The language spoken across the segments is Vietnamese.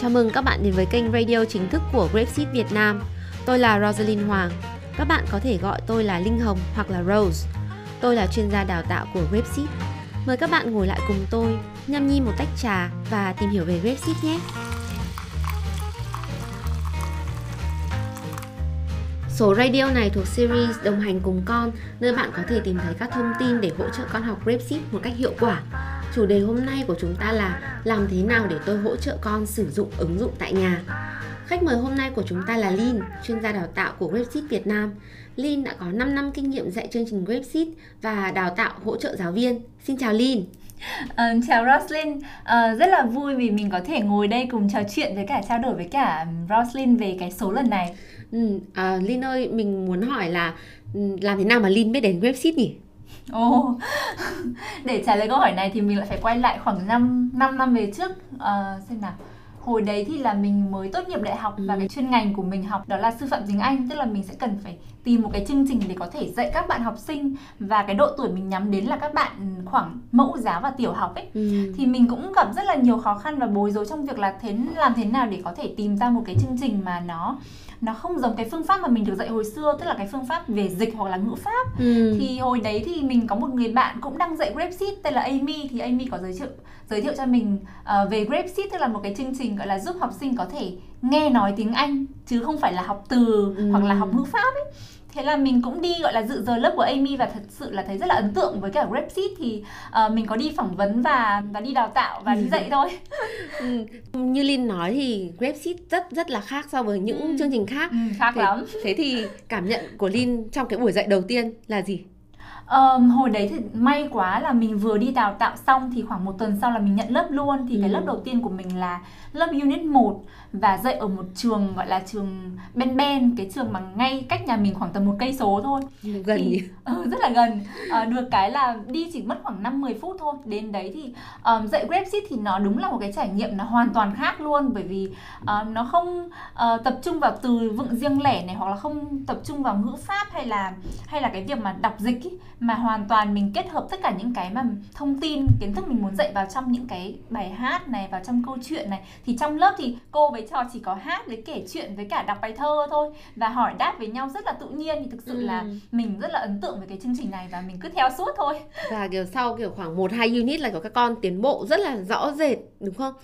Chào mừng các bạn đến với kênh radio chính thức của Grapeseed Việt Nam. Tôi là Rosalind Hoàng. Các bạn có thể gọi tôi là Linh Hồng hoặc là Rose. Tôi là chuyên gia đào tạo của Grapeseed. Mời các bạn ngồi lại cùng tôi, nhâm nhi một tách trà và tìm hiểu về Grapeseed nhé. Số radio này thuộc series đồng hành cùng con, nơi bạn có thể tìm thấy các thông tin để hỗ trợ con học Grapeseed một cách hiệu quả. Chủ đề hôm nay của chúng ta là làm thế nào để tôi hỗ trợ con sử dụng ứng dụng tại nhà. Khách mời hôm nay của chúng ta là Lin, chuyên gia đào tạo của Grapeseed Việt Nam. Lin đã có 5 năm kinh nghiệm dạy chương trình Grapeseed và đào tạo hỗ trợ giáo viên. Xin chào Lin. Uh, chào Roslyn, uh, rất là vui vì mình có thể ngồi đây cùng trò chuyện với cả trao đổi với cả Roslyn về cái số lần này. Ừ, à, Linh ơi, mình muốn hỏi là ừ, làm thế nào mà Linh biết đến Grapeseed nhỉ? Ồ, oh. để trả lời câu hỏi này thì mình lại phải quay lại khoảng 5, 5 năm về trước uh, xem nào hồi đấy thì là mình mới tốt nghiệp đại học ừ. và cái chuyên ngành của mình học đó là sư phạm tiếng Anh tức là mình sẽ cần phải tìm một cái chương trình để có thể dạy các bạn học sinh và cái độ tuổi mình nhắm đến là các bạn khoảng mẫu giáo và tiểu học ấy ừ. thì mình cũng gặp rất là nhiều khó khăn và bối rối trong việc là thế làm thế nào để có thể tìm ra một cái chương trình mà nó nó không giống cái phương pháp mà mình được dạy hồi xưa tức là cái phương pháp về dịch hoặc là ngữ pháp ừ. thì hồi đấy thì mình có một người bạn cũng đang dạy Grapeseed tên là Amy thì Amy có giới thiệu giới thiệu cho mình uh, về Grapeseed tức là một cái chương trình gọi là giúp học sinh có thể nghe nói tiếng Anh chứ không phải là học từ ừ. hoặc là học ngữ pháp ấy thế là mình cũng đi gọi là dự giờ lớp của Amy và thật sự là thấy rất là ấn tượng với cả Grapeseed thì uh, mình có đi phỏng vấn và và đi đào tạo và đi dạy thôi ừ. như Linh nói thì Grapeseed rất rất là khác so với những ừ. chương trình khác ừ, khác thế, lắm thế thì cảm nhận của Linh trong cái buổi dạy đầu tiên là gì Um, hồi đấy thì may quá là mình vừa đi đào tạo xong thì khoảng một tuần sau là mình nhận lớp luôn. Thì ừ. cái lớp đầu tiên của mình là lớp unit 1 và dạy ở một trường gọi là trường Ben Ben cái trường mà ngay cách nhà mình khoảng tầm một cây số thôi. Gần thì, uh, rất là gần. Uh, được cái là đi chỉ mất khoảng 5 10 phút thôi. Đến đấy thì um, dạy Grapeseed thì nó đúng là một cái trải nghiệm nó hoàn toàn khác luôn. Bởi vì uh, nó không uh, tập trung vào từ vựng riêng lẻ này hoặc là không tập trung vào ngữ pháp hay là hay là cái việc mà đọc dịch ý, mà hoàn toàn mình kết hợp tất cả những cái mà thông tin kiến thức mình muốn dạy vào trong những cái bài hát này vào trong câu chuyện này. Thì trong lớp thì cô với trò chỉ có hát với kể chuyện với cả đọc bài thơ thôi và hỏi đáp với nhau rất là tự nhiên. Thì thực sự ừ. là mình rất là ấn tượng với cái chương trình này và mình cứ theo suốt thôi. Và kiểu sau kiểu khoảng một hai unit là có các con tiến bộ rất là rõ rệt đúng không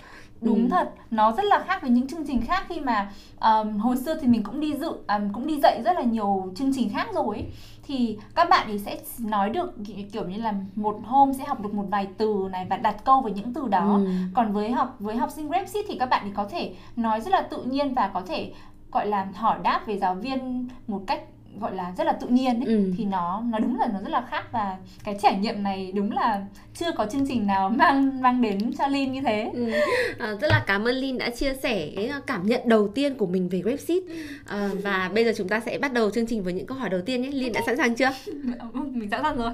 đúng ừ. thật nó rất là khác với những chương trình khác khi mà um, hồi xưa thì mình cũng đi dự um, cũng đi dạy rất là nhiều chương trình khác rồi ấy. thì các bạn ấy sẽ nói được kiểu như là một hôm sẽ học được một vài từ này và đặt câu với những từ đó ừ. còn với học với học sinh Grapseed thì các bạn ấy có thể nói rất là tự nhiên và có thể gọi là hỏi đáp về giáo viên một cách gọi là rất là tự nhiên ấy, ừ. thì nó nó đúng là nó rất là khác và cái trải nghiệm này đúng là chưa có chương trình nào mang mang đến cho Linh như thế. Ừ. À, rất là cảm ơn Linh đã chia sẻ cái cảm nhận đầu tiên của mình về Grapeseed à, và bây giờ chúng ta sẽ bắt đầu chương trình với những câu hỏi đầu tiên nhé. Linh đã sẵn sàng chưa? mình sẵn sàng rồi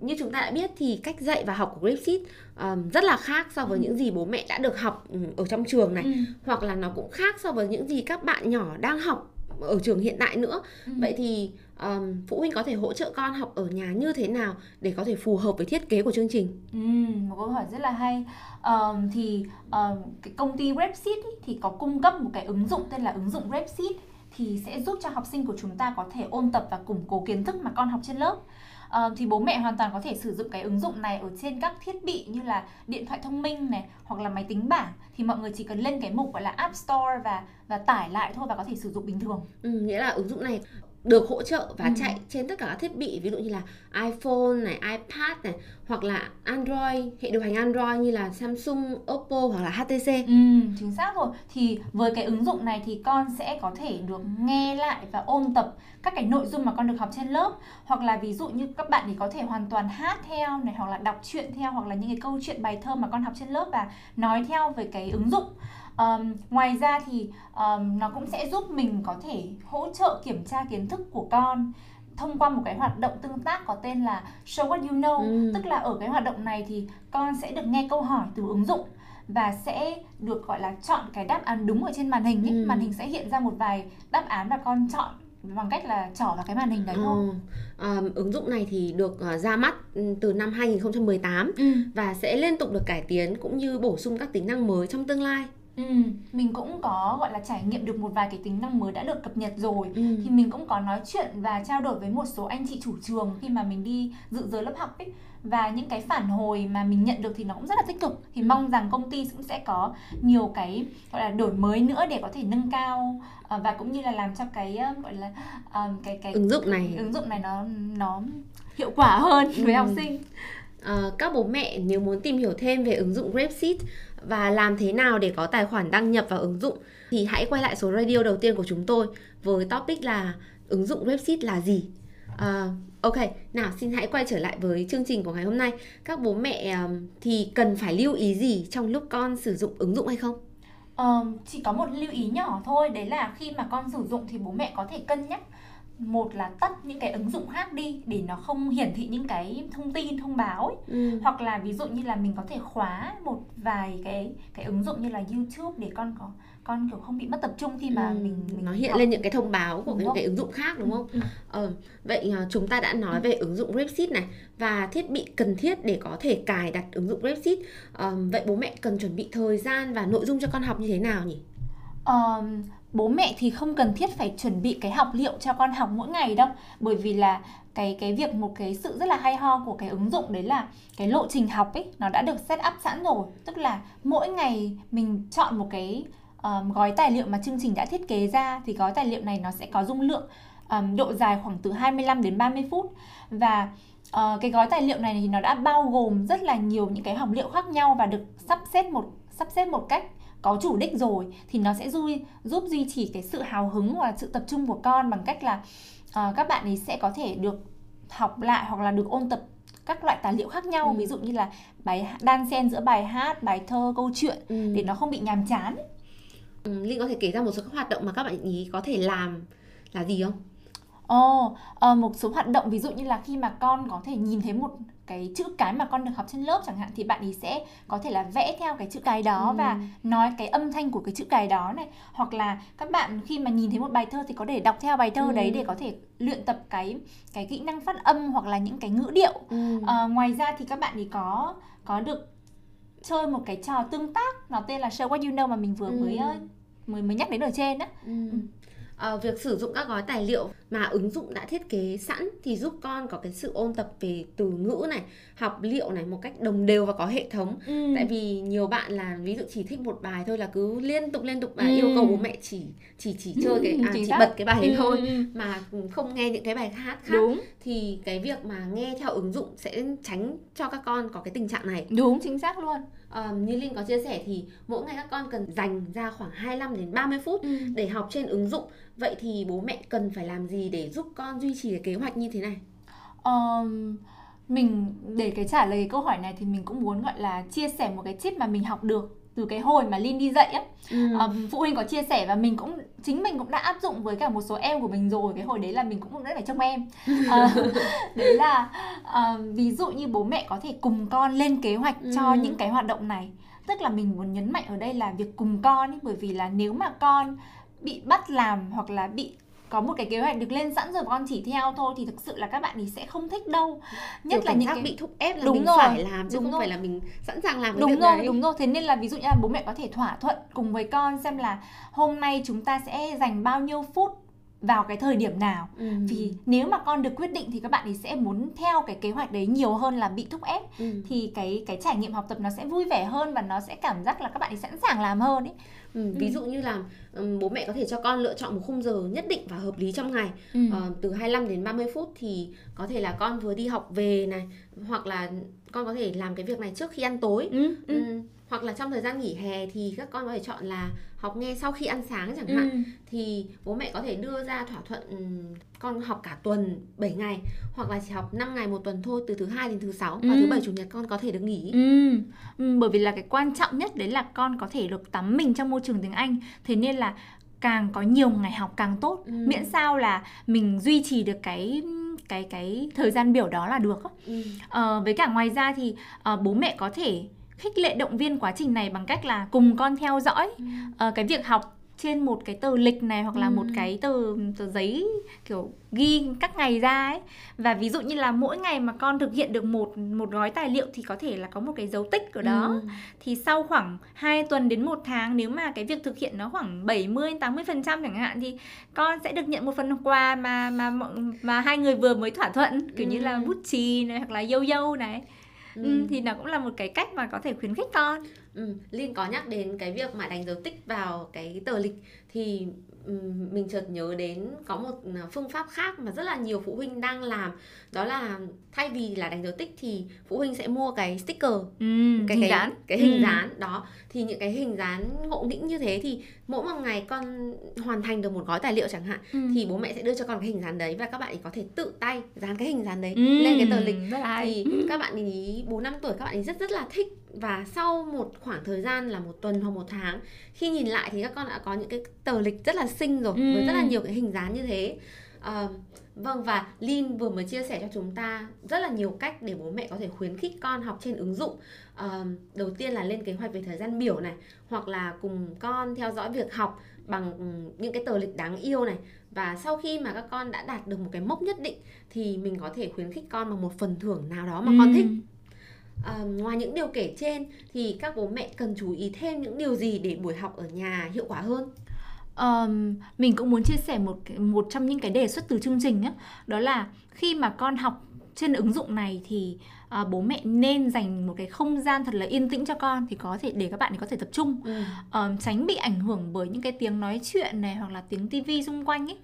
như chúng ta đã biết thì cách dạy và học của Grapeseed um, rất là khác so với ừ. những gì bố mẹ đã được học ở trong trường này ừ. hoặc là nó cũng khác so với những gì các bạn nhỏ đang học ở trường hiện tại nữa. Ừ. vậy thì um, phụ huynh có thể hỗ trợ con học ở nhà như thế nào để có thể phù hợp với thiết kế của chương trình? Ừ, một câu hỏi rất là hay. Um, thì um, cái công ty Repseed thì có cung cấp một cái ứng dụng tên là ứng dụng Repseed thì sẽ giúp cho học sinh của chúng ta có thể ôn tập và củng cố kiến thức mà con học trên lớp uh, thì bố mẹ hoàn toàn có thể sử dụng cái ứng dụng này ở trên các thiết bị như là điện thoại thông minh này hoặc là máy tính bảng thì mọi người chỉ cần lên cái mục gọi là App Store và và tải lại thôi và có thể sử dụng bình thường. Ừ, nghĩa là ứng dụng này được hỗ trợ và ừ. chạy trên tất cả các thiết bị ví dụ như là iPhone này, iPad này hoặc là Android, hệ điều hành Android như là Samsung, Oppo hoặc là HTC. Ừ, chính xác rồi. Thì với cái ứng dụng này thì con sẽ có thể được nghe lại và ôn tập các cái nội dung mà con được học trên lớp hoặc là ví dụ như các bạn thì có thể hoàn toàn hát theo này hoặc là đọc truyện theo hoặc là những cái câu chuyện bài thơ mà con học trên lớp và nói theo về cái ứng dụng um, ngoài ra thì um, nó cũng sẽ giúp mình có thể hỗ trợ kiểm tra kiến thức của con thông qua một cái hoạt động tương tác có tên là show what you know ừ. tức là ở cái hoạt động này thì con sẽ được nghe câu hỏi từ ứng dụng và sẽ được gọi là chọn cái đáp án đúng ở trên màn hình ấy. Ừ. màn hình sẽ hiện ra một vài đáp án và con chọn bằng cách là trỏ vào cái màn hình đấy thôi. Ừ. À, ứng dụng này thì được uh, ra mắt ừ, từ năm 2018 ừ. và sẽ liên tục được cải tiến cũng như bổ sung các tính năng mới trong tương lai. Ừ, mình cũng có gọi là trải nghiệm được một vài cái tính năng mới đã được cập nhật rồi Ừ. thì mình cũng có nói chuyện và trao đổi với một số anh chị chủ trường khi mà mình đi dự giới lớp học ấy và những cái phản hồi mà mình nhận được thì nó cũng rất là tích cực thì Ừ. mong rằng công ty cũng sẽ có nhiều cái gọi là đổi mới nữa để có thể nâng cao ờ, và cũng như là làm cho cái ờ, gọi là ờ, cái cái ứng dụng này ứng dụng này nó nó hiệu quả hơn với Ừ. học sinh Ờ, các bố mẹ nếu muốn tìm hiểu thêm về ứng dụng Grapseed và làm thế nào để có tài khoản đăng nhập vào ứng dụng thì hãy quay lại số radio đầu tiên của chúng tôi với topic là ứng dụng website là gì. uh, ok, nào xin hãy quay trở lại với chương trình của ngày hôm nay. Các bố mẹ um, thì cần phải lưu ý gì trong lúc con sử dụng ứng dụng hay không? um, chỉ có một lưu ý nhỏ thôi đấy là khi mà con sử dụng thì bố mẹ có thể cân nhắc một là tắt những cái ứng dụng khác đi để nó không hiển thị những cái thông tin thông báo ấy. Ừ. hoặc là ví dụ như là mình có thể khóa một vài cái cái ứng dụng như là YouTube để con có con kiểu không bị mất tập trung khi mà Ừ, mình, mình nó hiện học. lên những cái thông báo của những cái ứng dụng khác đúng không? Ừ. Ờ, vậy à, chúng ta đã nói về ứng dụng Grapseed này và thiết bị cần thiết để có thể cài đặt ứng dụng Grapseed. Ờ, vậy bố mẹ cần chuẩn bị thời gian và nội dung cho con học như thế nào nhỉ? Ờ, bố mẹ thì không cần thiết phải chuẩn bị cái học liệu cho con học mỗi ngày đâu. Bởi vì là cái cái việc một cái sự rất là hay ho của cái ứng dụng đấy là cái lộ trình học ấy nó đã được set up sẵn rồi. Tức là mỗi ngày mình chọn một cái um, gói tài liệu mà chương trình đã thiết kế ra thì gói tài liệu này nó sẽ có dung lượng um, độ dài khoảng từ 25 đến 30 phút. Và uh, cái gói tài liệu này thì nó đã bao gồm rất là nhiều những cái học liệu khác nhau và được sắp xếp một sắp xếp một cách có chủ đích rồi thì nó sẽ giúp giúp duy trì cái sự hào hứng hoặc là sự tập trung của con bằng cách là ờ, các bạn ấy sẽ có thể được học lại hoặc là được ôn tập các loại tài liệu khác nhau Ừ. ví dụ như là bài đan xen giữa bài hát bài thơ câu chuyện Ừ. để nó không bị nhàm chán Ừ, Linh có thể kể ra một số các hoạt động mà các bạn ý có thể làm là gì không? Ồ, ờ, một số hoạt động ví dụ như là khi mà con có thể nhìn thấy một cái chữ cái mà con được học trên lớp chẳng hạn thì bạn ấy sẽ có thể là vẽ theo cái chữ cái đó Ừ. và nói cái âm thanh của cái chữ cái đó này hoặc là các bạn khi mà nhìn thấy một bài thơ thì có thể đọc theo bài thơ Ừ. đấy để có thể luyện tập cái cái kỹ năng phát âm hoặc là những cái ngữ điệu Ừ. Ờ, ngoài ra thì các bạn ấy có có được chơi một cái trò tương tác nó tên là Show What You Know mà mình vừa Ừ. mới ờ, mới mới nhắc đến ở trên á Ừ. Ờ, việc sử dụng các gói tài liệu mà ứng dụng đã thiết kế sẵn thì giúp con có cái sự ôn tập về từ ngữ này, học liệu này một cách đồng đều và có hệ thống. Tại vì nhiều bạn là ví dụ chỉ thích một bài thôi là cứ liên tục liên tục và Ừ. yêu cầu bố mẹ chỉ chỉ chỉ chơi cái à, chỉ bật cái bài đấy Ừ, thôi ừ, ừ. mà không nghe những cái bài hát khác đúng thì cái việc mà nghe theo ứng dụng sẽ tránh cho các con có cái tình trạng này. đúng chính xác luôn Ờ, như Linh có chia sẻ thì mỗi ngày các con cần dành ra khoảng 25 đến 30 phút để học trên ứng dụng. Vậy thì bố mẹ cần phải làm gì để giúp con duy trì cái kế hoạch như thế này? Ờm, mình để cái trả lời cái câu hỏi này thì mình cũng muốn gọi là chia sẻ một cái tip mà mình học được từ cái hồi mà Linh đi dạy á Ừ. Ờm, phụ huynh có chia sẻ và mình cũng chính mình cũng đã áp dụng với cả một số em của mình rồi cái hồi đấy là mình cũng rất phải trông em Ờ, đấy là ờm, ví dụ như bố mẹ có thể cùng con lên kế hoạch cho Ừ. những cái hoạt động này tức là mình muốn nhấn mạnh ở đây là việc cùng con ấy bởi vì là nếu mà con bị bắt làm hoặc là bị có một cái kế hoạch được lên sẵn rồi con chỉ theo thôi thì thực sự là các bạn ý sẽ không thích đâu nhất Kiểu là những cái bị thúc ép là Đúng mình rồi, phải làm chứ đúng không rồi. phải là mình sẵn sàng làm cái đúng việc rồi đấy. đúng rồi thế nên là ví dụ như là bố mẹ có thể thỏa thuận cùng với con xem là hôm nay chúng ta sẽ dành bao nhiêu phút vào cái thời điểm nào Ừ. vì nếu mà con được quyết định thì các bạn ấy sẽ muốn theo cái kế hoạch đấy nhiều hơn là bị thúc ép Ừ. thì cái cái trải nghiệm học tập nó sẽ vui vẻ hơn và nó sẽ cảm giác là các bạn ấy sẵn sàng làm hơn ấy Ừ. Ví dụ như là bố mẹ có thể cho con lựa chọn một khung giờ nhất định và hợp lý trong ngày Ừ. Ờ, từ 25 đến 30 phút thì có thể là con vừa đi học về này hoặc là con có thể làm cái việc này trước khi ăn tối ừ. Ừ. Ừ. hoặc là trong thời gian nghỉ hè thì các con có thể chọn là học nghe sau khi ăn sáng chẳng hạn Ừ. thì bố mẹ có thể đưa ra thỏa thuận ừm, con học cả tuần 7 ngày hoặc là chỉ học 5 ngày một tuần thôi từ thứ hai đến thứ sáu và Ừ. thứ bảy chủ nhật con có thể được nghỉ Ừ. ừ, bởi vì là cái quan trọng nhất đấy là con có thể được tắm mình trong môi trường tiếng Anh thế nên là càng có nhiều ngày học càng tốt Ừ. miễn sao là mình duy trì được cái cái cái thời gian biểu đó là được ừ. Ờ, với cả ngoài ra thì ờ, bố mẹ có thể khích lệ động viên quá trình này bằng cách là cùng con theo dõi Ừ. ờ, cái việc học trên một cái tờ lịch này hoặc là ừ. một cái tờ tờ giấy kiểu ghi các ngày ra ấy và ví dụ như là mỗi ngày mà con thực hiện được một một gói tài liệu thì có thể là có một cái dấu tích ở đó ừ. thì sau khoảng 2 tuần đến một tháng nếu mà cái việc thực hiện nó khoảng 70 80 phần trăm chẳng hạn thì con sẽ được nhận một phần quà mà mà mà hai người vừa mới thỏa thuận kiểu ừ. như là bút chì này hoặc là dâu dâu này ừ. Ừ, thì nó cũng là một cái cách mà có thể khuyến khích con ừ. Linh có nhắc đến cái việc mà đánh dấu tích vào cái tờ lịch thì mình chợt nhớ đến có một à, phương pháp khác mà rất là nhiều phụ huynh đang làm đó là thay vì là đánh dấu tích thì phụ huynh sẽ mua cái sticker ừ, cái hình cái dán cái hình ừ. dán đó thì những cái hình dán ngộ nghĩnh như thế thì mỗi một ngày con hoàn thành được một gói tài liệu chẳng hạn ừ. thì bố mẹ sẽ đưa cho con cái hình dán đấy và các bạn ấy có thể tự tay dán cái hình dán đấy ừ, lên cái tờ lịch thì các bạn ý bốn năm tuổi các bạn ấy rất rất là thích và sau một khoảng thời gian là một tuần hoặc một tháng khi nhìn lại thì các con đã có những cái tờ lịch rất là xinh rồi ừ. với rất là nhiều cái hình dáng như thế uh, vâng và Lin vừa mới chia sẻ cho chúng ta rất là nhiều cách để bố mẹ có thể khuyến khích con học trên ứng dụng uh, đầu tiên là lên kế hoạch về thời gian biểu này hoặc là cùng con theo dõi việc học bằng những cái tờ lịch đáng yêu này và sau khi mà các con đã đạt được một cái mốc nhất định thì mình có thể khuyến khích con bằng một phần thưởng nào đó mà ừ. con thích À, ngoài những điều kể trên thì các bố mẹ cần chú ý thêm những điều gì để buổi học ở nhà hiệu quả hơn? Um, mình cũng muốn chia sẻ một một trong những cái đề xuất từ chương trình á, đó là khi mà con học trên ứng dụng này thì uh, bố mẹ nên dành một cái không gian thật là yên tĩnh cho con thì có thể để các bạn có thể tập trung ừ. uh, tránh bị ảnh hưởng bởi những cái tiếng nói chuyện này hoặc là tiếng tivi xung quanh ấy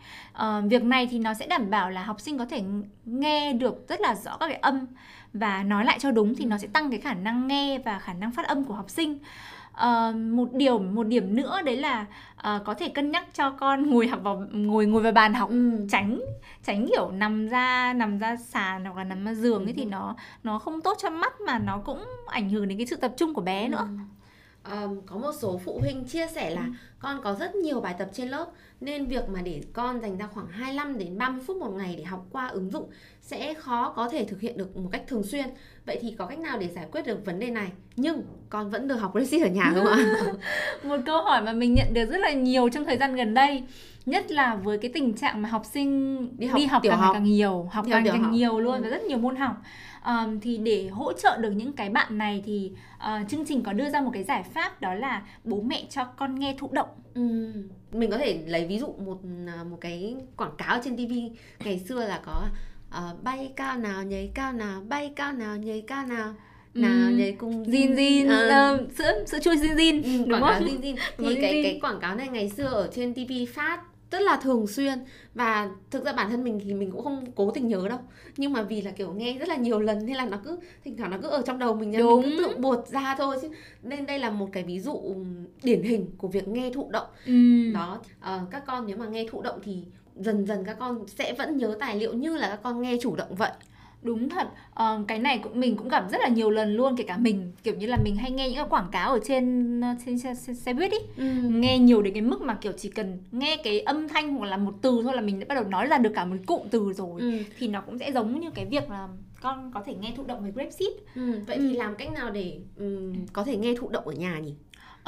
uh, việc này thì nó sẽ đảm bảo là học sinh có thể nghe được rất là rõ các cái âm và nói lại cho đúng thì nó sẽ tăng cái khả năng nghe và khả năng phát âm của học sinh Uh, một điều một điểm nữa đấy là uh, có thể cân nhắc cho con ngồi học vào ngồi ngồi vào bàn học ừ. tránh tránh kiểu nằm ra nằm ra sàn hoặc là nằm ra giường ấy ừ. thì nó nó không tốt cho mắt mà nó cũng ảnh hưởng đến cái sự tập trung của bé nữa ừ um, có một số phụ huynh chia sẻ là ừ. con có rất nhiều bài tập trên lớp nên việc mà để con dành ra khoảng 25 đến 30 phút một ngày để học qua ứng dụng sẽ khó có thể thực hiện được một cách thường xuyên. Vậy thì có cách nào để giải quyết được vấn đề này? Nhưng con vẫn được học Brexit ở nhà không ạ? một câu hỏi mà mình nhận được rất là nhiều trong thời gian gần đây nhất là với cái tình trạng mà học sinh đi học, đi học càng học. càng nhiều học càng càng học. nhiều luôn ừ. và rất nhiều môn học um, thì để hỗ trợ được những cái bạn này thì uh, chương trình có đưa ra một cái giải pháp đó là bố mẹ cho con nghe thụ động. Ừ. mình có thể lấy ví dụ một à, một cái quảng cáo trên tv ngày xưa là có uh, bay cao nào nhảy cao nào bay cao nào nhảy cao nào nào nhảy cùng zin zin. uh, uh, sữa sữa chua zin zin ừ, đúng quảng không? cáo zin zin. Thì cái cái quảng cáo này ngày xưa ở trên tv phát rất là thường xuyên. Và thực ra bản thân mình thì mình cũng không cố tình nhớ đâu. Nhưng mà vì là kiểu nghe rất là nhiều lần nên là nó cứ thỉnh thoảng nó cứ ở trong đầu mình nên mình cứ tự buột ra thôi. Chứ nên đây là một cái ví dụ điển hình của việc nghe thụ động. Ừ. đó uh, các con nếu mà nghe thụ động thì dần dần các con sẽ vẫn nhớ tài liệu như là các con nghe chủ động vậy đúng thật uh, cái này cũng mình cũng gặp rất là nhiều lần luôn kể cả mình kiểu như là mình hay nghe những cái quảng cáo ở trên ờ, trên xe, xe, xe buýt ý ừ. nghe nhiều đến cái mức mà kiểu chỉ cần nghe cái âm thanh hoặc là một từ thôi là mình đã bắt đầu nói ra được cả một cụm từ rồi ừ. thì nó cũng sẽ giống như cái việc là con có thể nghe thụ động với grapeseed ừ. vậy ừ. thì làm cách nào để um, có thể nghe thụ động ở nhà nhỉ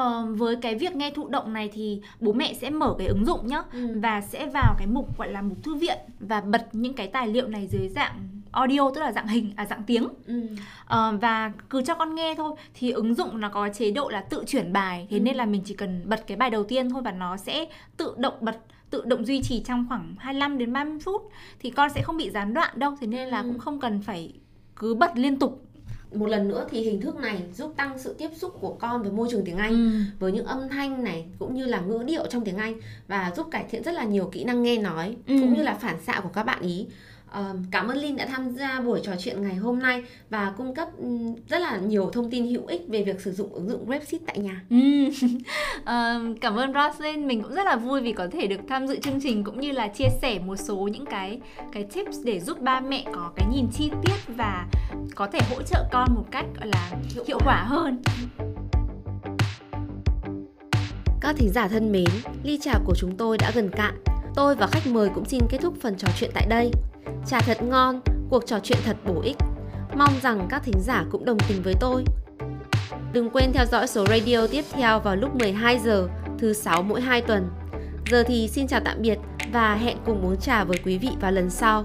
Uh, với cái việc nghe thụ động này thì bố mẹ sẽ mở cái ứng dụng nhá ừ. và sẽ vào cái mục gọi là mục thư viện và bật những cái tài liệu này dưới dạng audio tức là dạng hình à dạng tiếng ừ. uh, và cứ cho con nghe thôi thì ứng dụng nó có chế độ là tự chuyển bài thế ừ. nên là mình chỉ cần bật cái bài đầu tiên thôi và nó sẽ tự động bật tự động duy trì trong khoảng 25 đến 30 phút thì con sẽ không bị gián đoạn đâu thế nên là ừ. cũng không cần phải cứ bật liên tục một lần nữa thì hình thức này giúp tăng sự tiếp xúc của con với môi trường tiếng Anh ừ. với những âm thanh này cũng như là ngữ điệu trong tiếng Anh và giúp cải thiện rất là nhiều kỹ năng nghe nói ừ. cũng như là phản xạ của các bạn ý cảm ơn Linh đã tham gia buổi trò chuyện ngày hôm nay và cung cấp rất là nhiều thông tin hữu ích về việc sử dụng ứng dụng Grapseed tại nhà. Ừ. cảm ơn Roslyn, mình cũng rất là vui vì có thể được tham dự chương trình cũng như là chia sẻ một số những cái cái tips để giúp ba mẹ có cái nhìn chi tiết và có thể hỗ trợ con một cách gọi là hiệu, hiệu quả hơn. Các thính giả thân mến, ly trà của chúng tôi đã gần cạn. Tôi và khách mời cũng xin kết thúc phần trò chuyện tại đây. Trà thật ngon, cuộc trò chuyện thật bổ ích. Mong rằng các thính giả cũng đồng tình với tôi. Đừng quên theo dõi số radio tiếp theo vào lúc 12 giờ thứ sáu mỗi 2 tuần. Giờ thì xin chào tạm biệt và hẹn cùng uống trà với quý vị vào lần sau.